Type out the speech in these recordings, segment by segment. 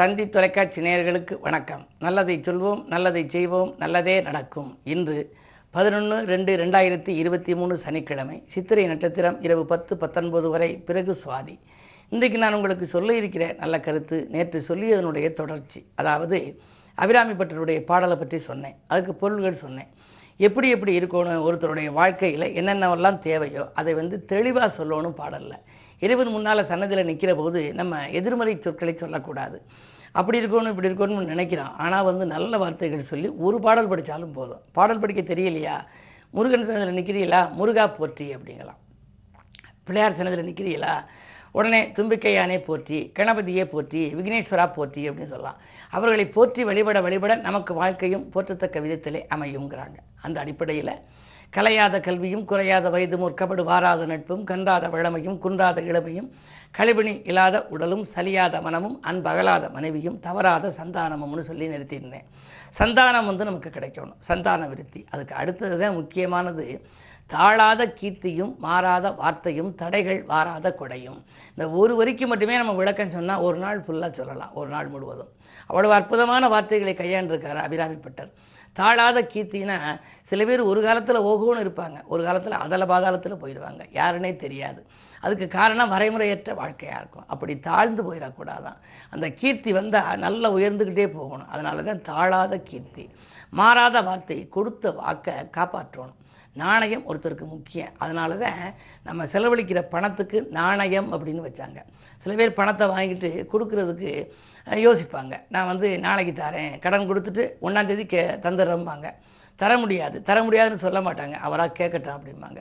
தந்தி தொலைக்காட்சி நேயர்களுக்கு வணக்கம். நல்லதை சொல்வோம் நல்லதை செய்வோம் நல்லதே நடக்கும். இன்று பதினொன்று ரெண்டு ரெண்டாயிரத்தி இருபத்தி மூணு சனிக்கிழமை சித்திரை நட்சத்திரம் இரவு பத்து பத்தொன்பது வரை பிறகு சுவாதி. இன்றைக்கு நான் உங்களுக்கு சொல்ல இருக்கிற நல்ல கருத்து நேற்று சொல்லியதனுடைய தொடர்ச்சி. அதாவது அபிராமி பட்டருடைய பாடலை பற்றி சொன்னேன். அதுக்கு பொருள்கள் சொன்னேன். எப்படி எப்படி இருக்கணும் ஒருத்தருடைய வாழ்க்கையில் என்னென்னவெல்லாம் தேவையோ அதை வந்து தெளிவாக சொல்லணும் பாடலில். இறைவன் முன்னால் சன்னதியில் நிற்கிற போது நம்ம எதிர்மறை சொற்களை சொல்லக்கூடாது. அப்படி இருக்கணும் இப்படி இருக்கணும்னு நினைக்கிறோம் ஆனால் வந்து நல்ல வார்த்தைகள் சொல்லி ஒரு பாடல் படித்தாலும் போதும். பாடல் படிக்க தெரியலையா? முருகன் சன்னதியில் நிற்கிறீங்களா முருகா போற்றி அப்படிங்கலாம். பிள்ளையார் சன்னதியில் நிற்கிறீங்களா உடனே தும்பிக்கையானே போற்றி கணபதியே போற்றி விக்னேஸ்வரா போற்றி அப்படின்னு சொல்லலாம். அவர்களை போற்றி வழிபட வழிபட நமக்கு வாழ்க்கையும் போற்றத்தக்க விதத்திலே அமையுங்கிறாங்க. அந்த அடிப்படையில் கலையாத கல்வியும் குறையாத வயதும் முற்கபடு வாராத நட்பும் கன்றாத வழமையும் குன்றாத இளமையும் கழிபிணி இல்லாத உடலும் சலியாத மனமும் அன்பகலாத மனைவியும் தவறாத சந்தானமும்னு சொல்லி நிறுத்தியிருந்தேன். சந்தானம் வந்து நமக்கு கிடைக்கணும். சந்தான விருத்தி. அதுக்கு அடுத்தது தான் முக்கியமானது. தாழாத கீர்த்தியும் மாறாத வார்த்தையும் தடைகள் வாராத கொடையும். இந்த ஒரு வரிக்கு மட்டுமே நம்ம விளக்கம் சொன்னால் ஒரு நாள் ஃபுல்லாக சொல்லலாம். ஒரு நாள் முழுவதும். அவ்வளவு அற்புதமான வார்த்தைகளை கையாண்டிருக்கார் அபிராமிப்பட்டர் தாழாத கீர்த்தினா சில பேர் ஒரு காலத்தில் ஓகோன்னு இருப்பாங்க. ஒரு காலத்தில் அதல பாதாளத்தில் போயிடுவாங்க. யாருன்னே தெரியாது. அதுக்கு காரணம் வரைமுறையற்ற வாழ்க்கையாக இருக்கும். அப்படி தாழ்ந்து போயிடக்கூடாதான். அந்த கீர்த்தி வந்தால் நல்லா உயர்ந்துக்கிட்டே போகணும். அதனால தான் தாழாத கீர்த்தி மாறாத வார்த்தை கொடுத்த வாக்கை காப்பாற்றணும். நாணயம் ஒருத்தருக்கு முக்கியம். அதனால தான் நம்ம செலவழிக்கிற பணத்துக்கு நாணயம் அப்படின்னு வச்சாங்க. சில பேர் பணத்தை வாங்கிட்டு கொடுக்கறதுக்கு யோசிப்பாங்க. நான் வந்து நாளைக்கு தரேன். கடன் கொடுத்துட்டு ஒன்றாந்தேதி கே தந்துடுறம்பாங்க. தர முடியாது. தர முடியாதுன்னு சொல்ல மாட்டாங்க. அவராக கேட்கட்டும் அப்படிம்பாங்க.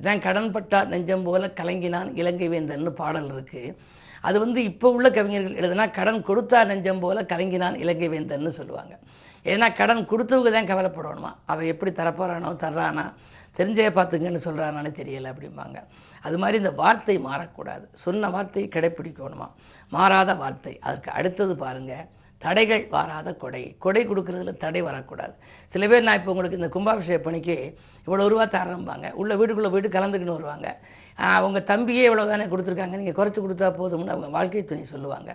அதான் கடன் பட்டா நெஞ்சம் போல கலங்கினான் இலங்கை வேந்தன்னு பாடல் இருக்குது அது வந்து இப்போ உள்ள கவிஞர்கள் எழுதுனா கடன் கொடுத்தா நெஞ்சம் போல கலங்கினான் இலங்கை வேந்தன்னு சொல்லுவாங்க. ஏன்னா கடன் கொடுத்தவங்க தான் கவலைப்படணுமா? அவன் எப்படி தரப்போறானோ தர்றானா? தெரிஞ்சே பார்த்துங்கன்னு சொல்கிறானானே தெரியலை அப்படிம்பாங்க. அது மாதிரி இந்த வார்த்தை மாறக்கூடாது. சொன்ன வார்த்தையை கடைப்பிடிக்கணுமா? மாறாத வார்த்தை. அதுக்கு அடுத்தது பாருங்க தடைகள் வாராத கொடை. கொடை கொடுக்கறதுல தடை வரக்கூடாது. சில பேர் நான் இப்போ உங்களுக்கு இந்த கும்பாபிஷேக பணிக்கு இவ்வளோ ரூபா தரம்பாங்க உள்ள வீட்டுக்குள்ளே போயிட்டு கலந்துக்கின்னு வருவாங்க. அவங்க தம்பியே இவ்வளோ தானே கொடுத்துருக்காங்க. நீங்கள் குறைச்சி கொடுத்தா போதும்னு அவங்க வாழ்க்கை துணி சொல்லுவாங்க.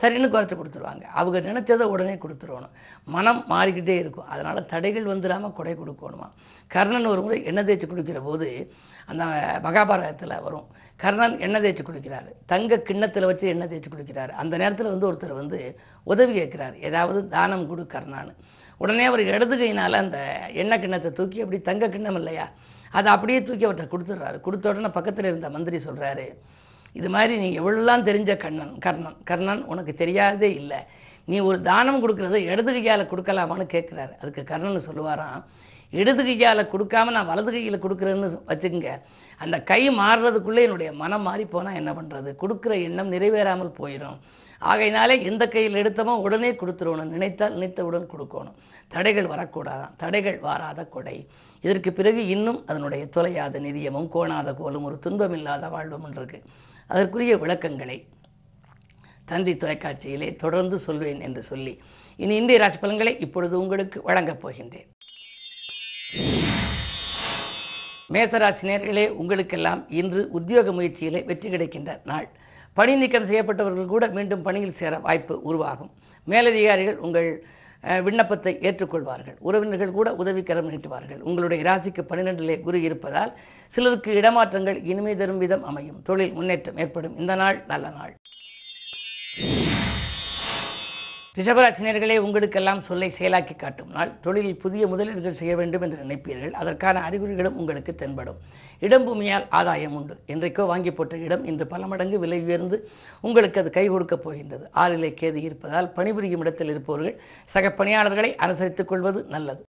சரின்னு குறைச்சி கொடுத்துருவாங்க. அவங்க நினைச்சதை உடனே கொடுத்துருவணும். மனம் மாறிக்கிட்டே இருக்கும். அதனால் தடைகள் வந்துடாமல் கொடை கொடுக்கணுமா? கர்ணன் ஒரு முறை எண்ணெய் தேய்ச்சி குளிக்கிற போது அந்த மகாபாரதத்தில் வரும். கர்ணன் எண்ணெய் தேய்ச்சி குளிக்கிறார். தங்க கிண்ணத்தில் வச்சு எண்ணெய் தேய்ச்சி குளிக்கிறார். அந்த நேரத்தில் வந்து ஒருத்தர் வந்து உதவி கேட்குறாரு. ஏதாவது தானம் கொடு கர்ணான்னு. உடனே அவர் இடது கையினால் அந்த எண்ணெய் கிண்ணத்தை தூக்கி அப்படி தங்க கிண்ணம் இல்லையா? அதை அப்படியே தூக்கி அவர்கிட்ட கொடுத்துட்றாரு. கொடுத்த உடனே பக்கத்தில் இருந்த மந்திரி சொல்கிறாரு இது மாதிரி நீ எவ்வளோலாம் தெரிஞ்ச கண்ணன் கர்ணன் கர்ணன் உனக்கு தெரியாதே இல்லை. நீ ஒரு தானம் கொடுக்குறது இடது கையால் கொடுக்கலாமான்னு கேட்குறாரு அதுக்கு கர்ணன் சொல்லுவாராம் இடது கையால் கொடுக்காம நான் வலது கையில் கொடுக்குறேன்னு வச்சுக்கோங்க. அந்த கை மாறுறதுக்குள்ளே என்னுடைய மனம் மாறி போனால் என்ன பண்ணுறது கொடுக்குற எண்ணம் நிறைவேறாமல் போயிடும். ஆகையினாலே எந்த கையில் எடுத்தமோ உடனே கொடுத்துருவணும். நினைத்தால் நினைத்தவுடன் கொடுக்கணும். தடைகள் வரக்கூடாதான் தடைகள் வாராத கொடை. இதற்கு பிறகு இன்னும் அதனுடைய தொலையாத நிதியமும் கோணாத கோலும் ஒரு துன்பமில்லாத வாழ்வும் இருக்கு. அதற்குரிய விளக்கங்களை தந்தி தொலைக்காட்சியிலே தொடர்ந்து சொல்வேன் என்று சொல்லி இனி இந்திய ராசி பலன்களை இப்பொழுது உங்களுக்கு வழங்கப் போகின்றேன். மேசராசி நேர்களே உங்களுக்கெல்லாம் இன்று உத்தியோக முயற்சியிலே வெற்றி கிடைக்கின்ற நாள். பணி நீக்கம் செய்யப்பட்டவர்கள் கூட மீண்டும் பணியில் சேர வாய்ப்பு உருவாகும். மேலதிகாரிகள் உங்கள் விண்ணப்பத்தை ஏற்றுக்கொள்வார்கள். உறவினர்கள் கூட உதவிக்கரம் நீட்டுவார்கள். உங்களுடைய ராசிக்கு பன்னிரெண்டிலே குரு இருப்பதால் சிலருக்கு இடமாற்றங்கள் இனிமை தரும் விதம் அமையும். தொழில் முன்னேற்றம் ஏற்படும். இந்த நாள் நல்ல நாள். ரிஷபராசினியர்களே உங்களுக்கெல்லாம் சொல்லை செயலாக்கி காட்டும் நாள். தொழிலில் புதிய முதலீடுகள் செய்ய வேண்டும் என்று நினைப்பீர்கள். அதற்கான அறிகுறிகளும் உங்களுக்கு தென்படும். இடம் பூமியால் ஆதாயம் உண்டு. இன்றைக்கோ வாங்கி போட்ட இடம் இன்று பல மடங்கு விலை உயர்ந்து உங்களுக்கு அது கை கொடுக்கப் போகின்றது. ஆறிலே கேது இருப்பதால் பணிபுரியும் இடத்தில் இருப்பவர்கள் சக பணியாளர்களை அனுசரித்துக் கொள்வது நல்லது.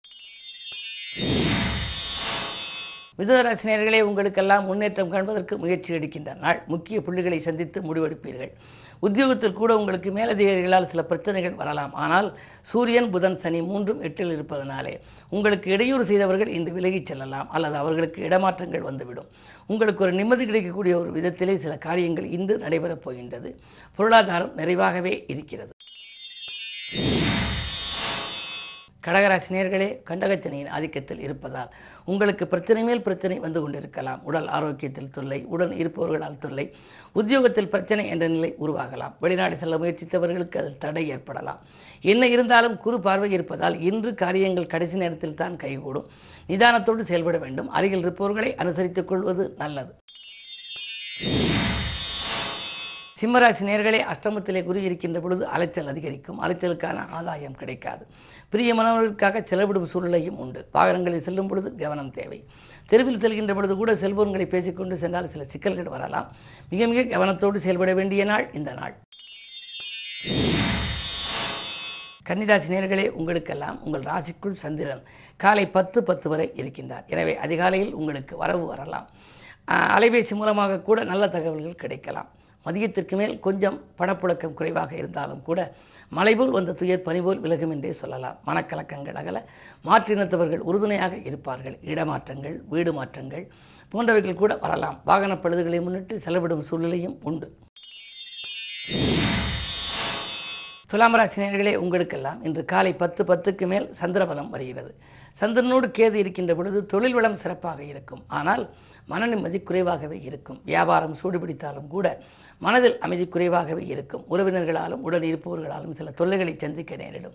மிதுனராசினியர்களே உங்களுக்கெல்லாம் முன்னேற்றம் காண்பதற்கு முயற்சி எடுக்கின்ற நாள். முக்கிய புள்ளிகளை சந்தித்து முடிவெடுப்பீர்கள். உத்தியோகத்தில் கூட உங்களுக்கு மேலதிகாரிகளால் சில பிரச்சனைகள் வரலாம். ஆனால் சூரியன் புதன் சனி மூன்றும் எட்டில் இருப்பதனாலே உங்களுக்கு இடையூறு செய்தவர்கள் இன்று விலகிச் செல்லலாம். அல்லது அவர்களுக்கு இடமாற்றங்கள் வந்துவிடும். உங்களுக்கு ஒரு நிம்மதி கிடைக்கக்கூடிய ஒரு விதத்திலே சில காரியங்கள் இன்று நடைபெறப் போகின்றது. பொருளாதாரம் நிறைவாகவே இருக்கிறது. கடகராசி நேர்களே கண்டகச்சனியின் ஆதிக்கத்தில் இருப்பதால் உங்களுக்கு பிரச்சனை மேல் பிரச்சனை வந்து கொண்டிருக்கலாம். உடல் ஆரோக்கியத்தில் தொல்லை உடன் இருப்பவர்களால் தொல்லை உத்தியோகத்தில் பிரச்சனை என்ற நிலை உருவாகலாம். வெளிநாடு செல்ல முயற்சித்தவர்களுக்கு அதில் தடை ஏற்படலாம். என்ன இருந்தாலும் குறு பார்வை இருப்பதால் இன்று காரியங்கள் கடைசி நேரத்தில் தான் கைகூடும். நிதானத்தோடு செயல்பட வேண்டும். அருகில் இருப்பவர்களை அனுசரித்துக் கொள்வது நல்லது. சிம்மராசி நேர்களே அஷ்டமத்திலே குரு இருக்கின்ற பொழுது அலைச்சல் அதிகரிக்கும். அலைச்சலுக்கான ஆதாயம் கிடைக்காது. பிரியமானவர்களுக்காக செலவிடும் சூழ்நிலையும் உண்டு. வாகனங்களில் செல்லும் பொழுது கவனம் தேவை. தெருவில் செல்கின்ற பொழுது கூட செல்போன்களை பேசிக்கொண்டு சென்றால் சில சிக்கல்கள் வரலாம். மிக மிக கவனத்தோடு செயல்பட வேண்டிய நாள் இந்த நாள். கன்னிராசி நேர்களே உங்களுக்கெல்லாம் உங்கள் ராசிக்குள் சந்திரன் காலை பத்து பத்து வரை இருக்கின்றார். எனவே அதிகாலையில் உங்களுக்கு வரவு வரலாம். அலைபேசி மூலமாக கூட நல்ல தகவல்கள் கிடைக்கலாம். மதியத்திற்கு மேல் கொஞ்சம் பணப்புழக்கம் குறைவாக இருந்தாலும் கூட மலைபோல் வந்த துயர் பனிபோல் விலகும் என்றே சொல்லலாம். மனக்கலக்கங்கள் அகல மாற்றினத்தவர்கள் உறுதுணையாக இருப்பார்கள். இடமாற்றங்கள் வீடு மாற்றங்கள் போன்றவைகள் கூட வரலாம். வாகன பழுதுகளை முன்னிட்டு செலவிடும் சூழ்நிலையும் உண்டு. துலாம் ராசினியர்களே உங்களுக்கெல்லாம் இன்று காலை பத்து பத்துக்கு மேல் சந்திரபலம் வருகிறது. சந்திரனோடு கேது இருக்கின்ற பொழுது தொழில் வளம் சிறப்பாக இருக்கும். ஆனால் மன நிம்மதி குறைவாகவே இருக்கும். வியாபாரம் சூடுபிடித்தாலும் கூட மனதில் அமைதி குறைவாகவே இருக்கும். உறவினர்களாலும் உடன் இருப்பவர்களாலும் சில தொல்லைகளை சந்திக்க நேரிடும்.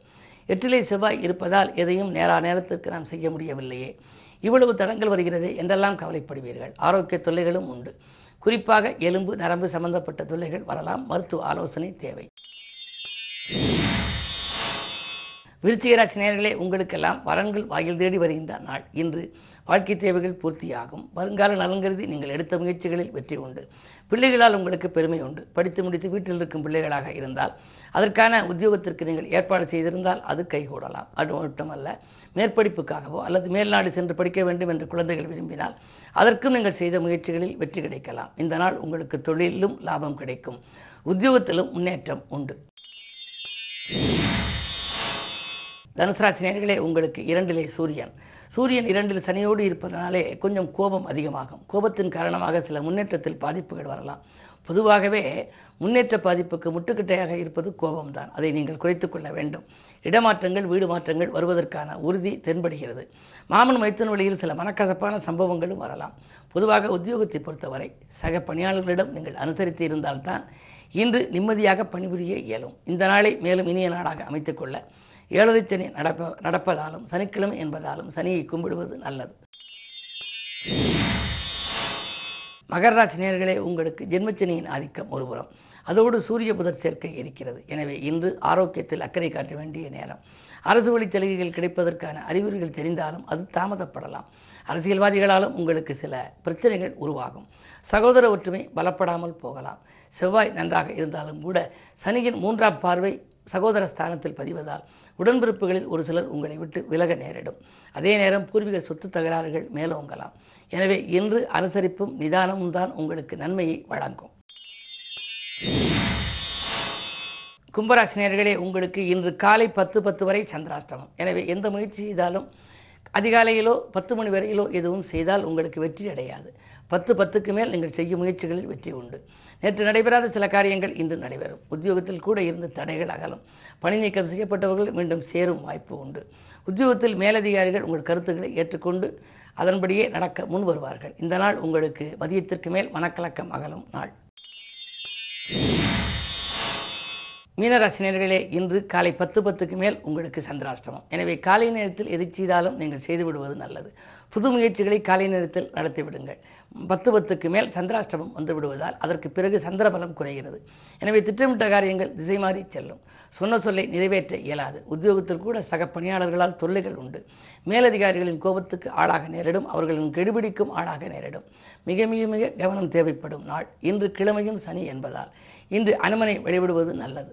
எட்டிலே செவ்வாய் இருப்பதால் எதையும் நேரா நேரத்திற்கு நாம் செய்ய முடியவில்லையே. இவ்வளவு தடங்கள் வருகிறது என்றெல்லாம் கவலைப்படுவீர்கள். ஆரோக்கிய தொல்லைகளும் உண்டு. குறிப்பாக எலும்பு நரம்பு சம்பந்தப்பட்ட தொல்லைகள் வரலாம். மருத்துவ ஆலோசனை தேவை. விருச்சிகராசி நேர்களே உங்களுக்கெல்லாம் வரன்கள் வாயில் தேடி வருகின்ற நாள். இன்று வாழ்க்கை தேவைகள் பூர்த்தியாகும். வருங்கால நலன் கருதி நீங்கள் எடுத்த முயற்சிகளில் வெற்றி உண்டு. பிள்ளைகளால் உங்களுக்கு பெருமை உண்டு. படித்து முடித்து வீட்டில் இருக்கும் பிள்ளைகளாக இருந்தால் அதற்கான உத்தியோகத்திற்கு நீங்கள் ஏற்பாடு செய்திருந்தால் அது கைகூடலாம். அது மட்டுமல்ல மேற்படிப்புக்காகவோ அல்லது மேல்நாடு சென்று படிக்க வேண்டும் என்று குழந்தைகள் விரும்பினால் அதற்கும் நீங்கள் செய்த முயற்சிகளில் வெற்றி கிடைக்கலாம். இந்த நாள் உங்களுக்கு தொழிலும் லாபம் கிடைக்கும். உத்தியோகத்திலும் முன்னேற்றம் உண்டு. தனுசராசி நேர்களே உங்களுக்கு இரண்டிலே சூரியன். சூரியன் இரண்டில் சனியோடு இருப்பதனாலே கொஞ்சம் கோபம் அதிகமாகும். கோபத்தின் காரணமாக சில முன்னேற்றத்தில் பாதிப்புகள் வரலாம். பொதுவாகவே முன்னேற்ற பாதிப்புக்கு முட்டுக்கட்டையாக இருப்பது கோபம்தான். அதை நீங்கள் குறைத்து கொள்ள வேண்டும். இடமாற்றங்கள் வீடு மாற்றங்கள் வருவதற்கான உறுதி தென்படுகிறது. மாமன் மைத்தன் வழியில் சில மனக்கசப்பான சம்பவங்களும் வரலாம். பொதுவாக உத்தியோகத்தை பொறுத்தவரை சக பணியாளர்களிடம் நீங்கள் அனுசரித்து இருந்தால்தான் இன்று நிம்மதியாக பணிபுரிய இயலும். இந்த நாளை மேலும் இனிய நாளாக அமைத்துக் கொள்ள ஏழரை சனி நடப்ப நடப்பதாலும் சனிக்கிழமை என்பதாலும் சனியை கும்பிடுவது நல்லது. மகர ராசி நேர்களே உங்களுக்கு ஜென்மச்சனியின் ஆதிக்கம் ஒருபுறம். அதோடு சூரிய புதர் சேர்க்கை இருக்கிறது. எனவே இன்று ஆரோக்கியத்தில் அக்கறை காட்ட வேண்டிய நேரம். அரசு வழி சலுகைகள் கிடைப்பதற்கான அறிகுறிகள் தெரிந்தாலும் அது தாமதப்படலாம். அரசியல்வாதிகளாலும் உங்களுக்கு சில பிரச்சனைகள் உருவாகும். சகோதர ஒற்றுமை பலப்படாமல் போகலாம். செவ்வாய் நன்றாக இருந்தாலும் கூட சனியின் மூன்றாம் பார்வை சகோதர ஸ்தானத்தில் பதிவதால் உடன்பிறப்புகளில் ஒரு சிலர் உங்களை விட்டு விலக நேரிடும். அதே நேரம் பூர்வீக சொத்து தகராறுகள் மேலோங்கலாம் எனவே இன்று அனுசரிப்பும் நிதானமும் தான் உங்களுக்கு நன்மையை வழங்கும். கும்பராசினியர்களே உங்களுக்கு இன்று காலை பத்து பத்து வரை சந்திராஷ்டமம். எனவே எந்த முயற்சி செய்தாலும் அதிகாலையிலோ பத்து மணி வரையிலோ எதுவும் செய்தால் உங்களுக்கு வெற்றி அடையாது. பத்து பத்துக்கு மேல் நீங்கள் செய்யும் முயற்சிகளில் வெற்றி உண்டு. நேற்று நடைபெறாத சில காரியங்கள் இன்று நடைபெறும். உத்தியோகத்தில் கூட இருந்த தடைகள் அகலும். பணி நீக்கம் செய்யப்பட்டவர்கள் மீண்டும் சேரும் வாய்ப்பு உண்டு. உத்தியோகத்தில் மேலதிகாரிகள் உங்கள் கருத்துக்களை ஏற்றுக்கொண்டு அதன்படியே நடக்க முன் வருவார்கள். இந்த நாள் உங்களுக்கு மதியத்திற்கு மேல் மனக்கலக்கம் அகலும் நாள். மீனராசினியர்களே இன்று காலை பத்து பத்துக்கு மேல் உங்களுக்கு சந்திராஷ்டமம். எனவே காலை நேரத்தில் எதை செய்தாலும் நீங்கள் செய்து விடுவது நல்லது. புது முயற்சிகளை காலை நேரத்தில் நடத்திவிடுங்கள் பத்து பத்துக்கு மேல் சந்திராஷ்டமம் வந்து விடுவதால் அதற்கு பிறகு சந்திரபலம் குறைகிறது. எனவே திட்டமிட்ட காரியங்கள் திசை மாறி செல்லும். சொன்ன சொல்லை நிறைவேற்ற இயலாது. உத்தியோகத்தில் கூட சக பணியாளர்களால் தொல்லைகள் உண்டு. மேலதிகாரிகளின் கோபத்துக்கு ஆளாக நேரிடும். அவர்களின் கெடுபிடிக்கும் ஆளாக நேரிடும். மிக மிக மிக கவனம் தேவைப்படும் நாள். இன்று கிழமையும் சனி என்பதால் இன்று அனுமனை வழிபடுவது நல்லது.